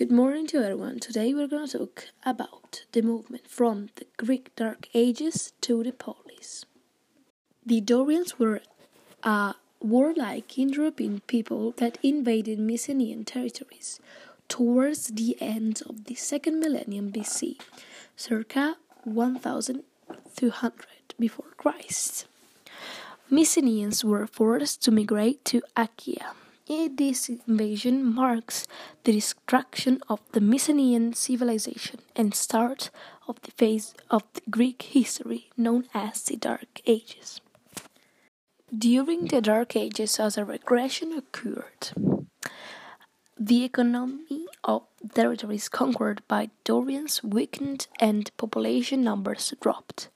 Good morning to everyone. Today we're going to talk about the movement from the Greek Dark Ages to the Polis. The Dorians were a warlike Indo-European people that invaded Mycenaean territories towards the end of the second millennium BC, circa 1200 before Christ. Mycenaeans were forced to migrate to Achaia this invasion marks the destruction of the Mycenaean civilization and start of the phase of the Greek history known as the Dark Ages. During the Dark Ages, as a regression occurred, the economy of territories conquered by Dorians weakened and population numbers dropped.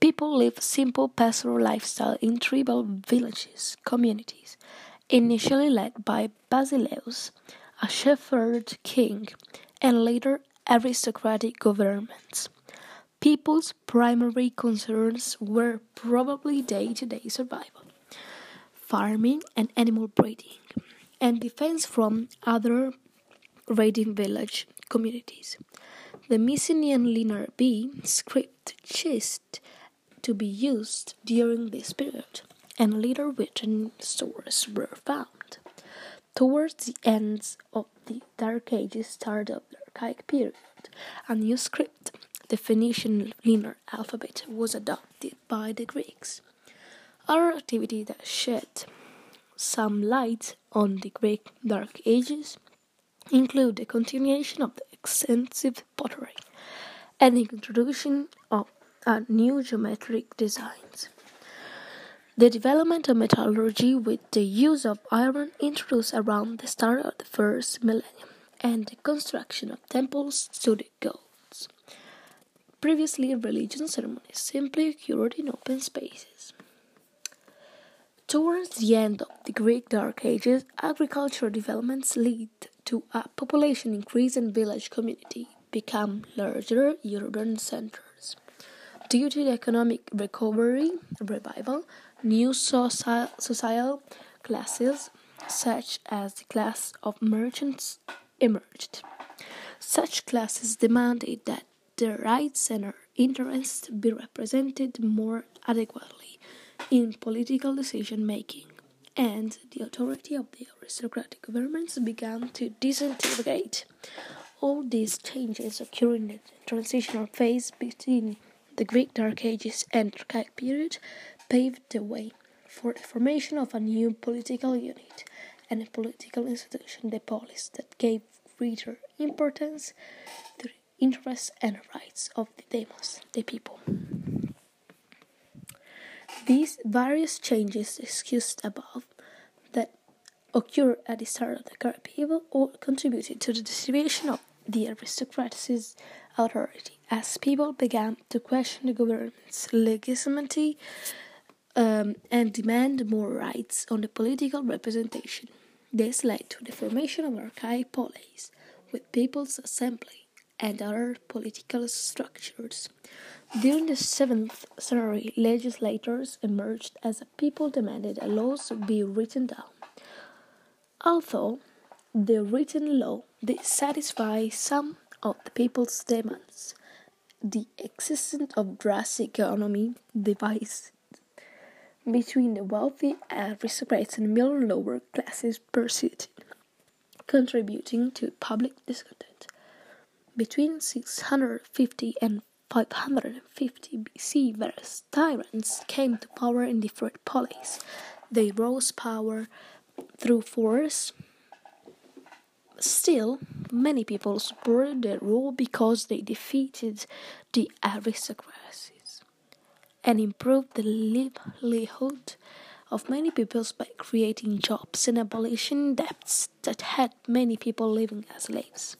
People lived simple pastoral lifestyle in tribal villages, communities, initially led by Basileus, a shepherd king, and later aristocratic governments. People's primary concerns were probably day to day survival, farming and animal breeding, and defense from other raiding village communities. The Mycenaean Linear B script ceased to be used during this period and later written sources were found. Towards the ends of the Dark Ages start of the Archaic period, a new script, the Phoenician linear alphabet, was adopted by the Greeks. Other activity that shed some light on the Greek Dark Ages include the continuation of the extensive pottery and the introduction of new geometric designs. The development of metallurgy with the use of iron introduced around the start of the first millennium, and the construction of temples to the gods. Previously, religion ceremonies simply occurred in open spaces. Towards the end of the Greek Dark Ages, agricultural developments lead to a population increase and village community become larger urban centers. Due to the economic recovery revival, New social classes, such as the class of merchants, emerged. Such classes demanded that their rights and interests be represented more adequately in political decision making, and the authority of the aristocratic governments began to disintegrate. All these changes occurred in the transitional phase between the Greek Dark Ages and Archaic period paved the way for the formation of a new political unit and a political institution, the polis, that gave greater importance to the interests and rights of the demos, the people. These various changes discussed above that occurred at the start of the current people all contributed to the distribution of the aristocracy's authority as people began to question the government's legitimacy um, and demand more rights on the political representation. This led to the formation of archaic polis, with People's Assembly and other political structures. During the 7th century, legislators emerged as a people demanded a laws be written down. Although the written law did satisfy some of the people's demands, the existence of drastic economy divides between the wealthy aristocrats and middle and lower classes persisted, contributing to public discontent. Between 650 and 550 BC, various tyrants came to power in different polis. They rose power through force. Still, many people supported their rule because they defeated the aristocracies and improved the livelihood of many peoples by creating jobs and abolishing debts that had many people living as slaves.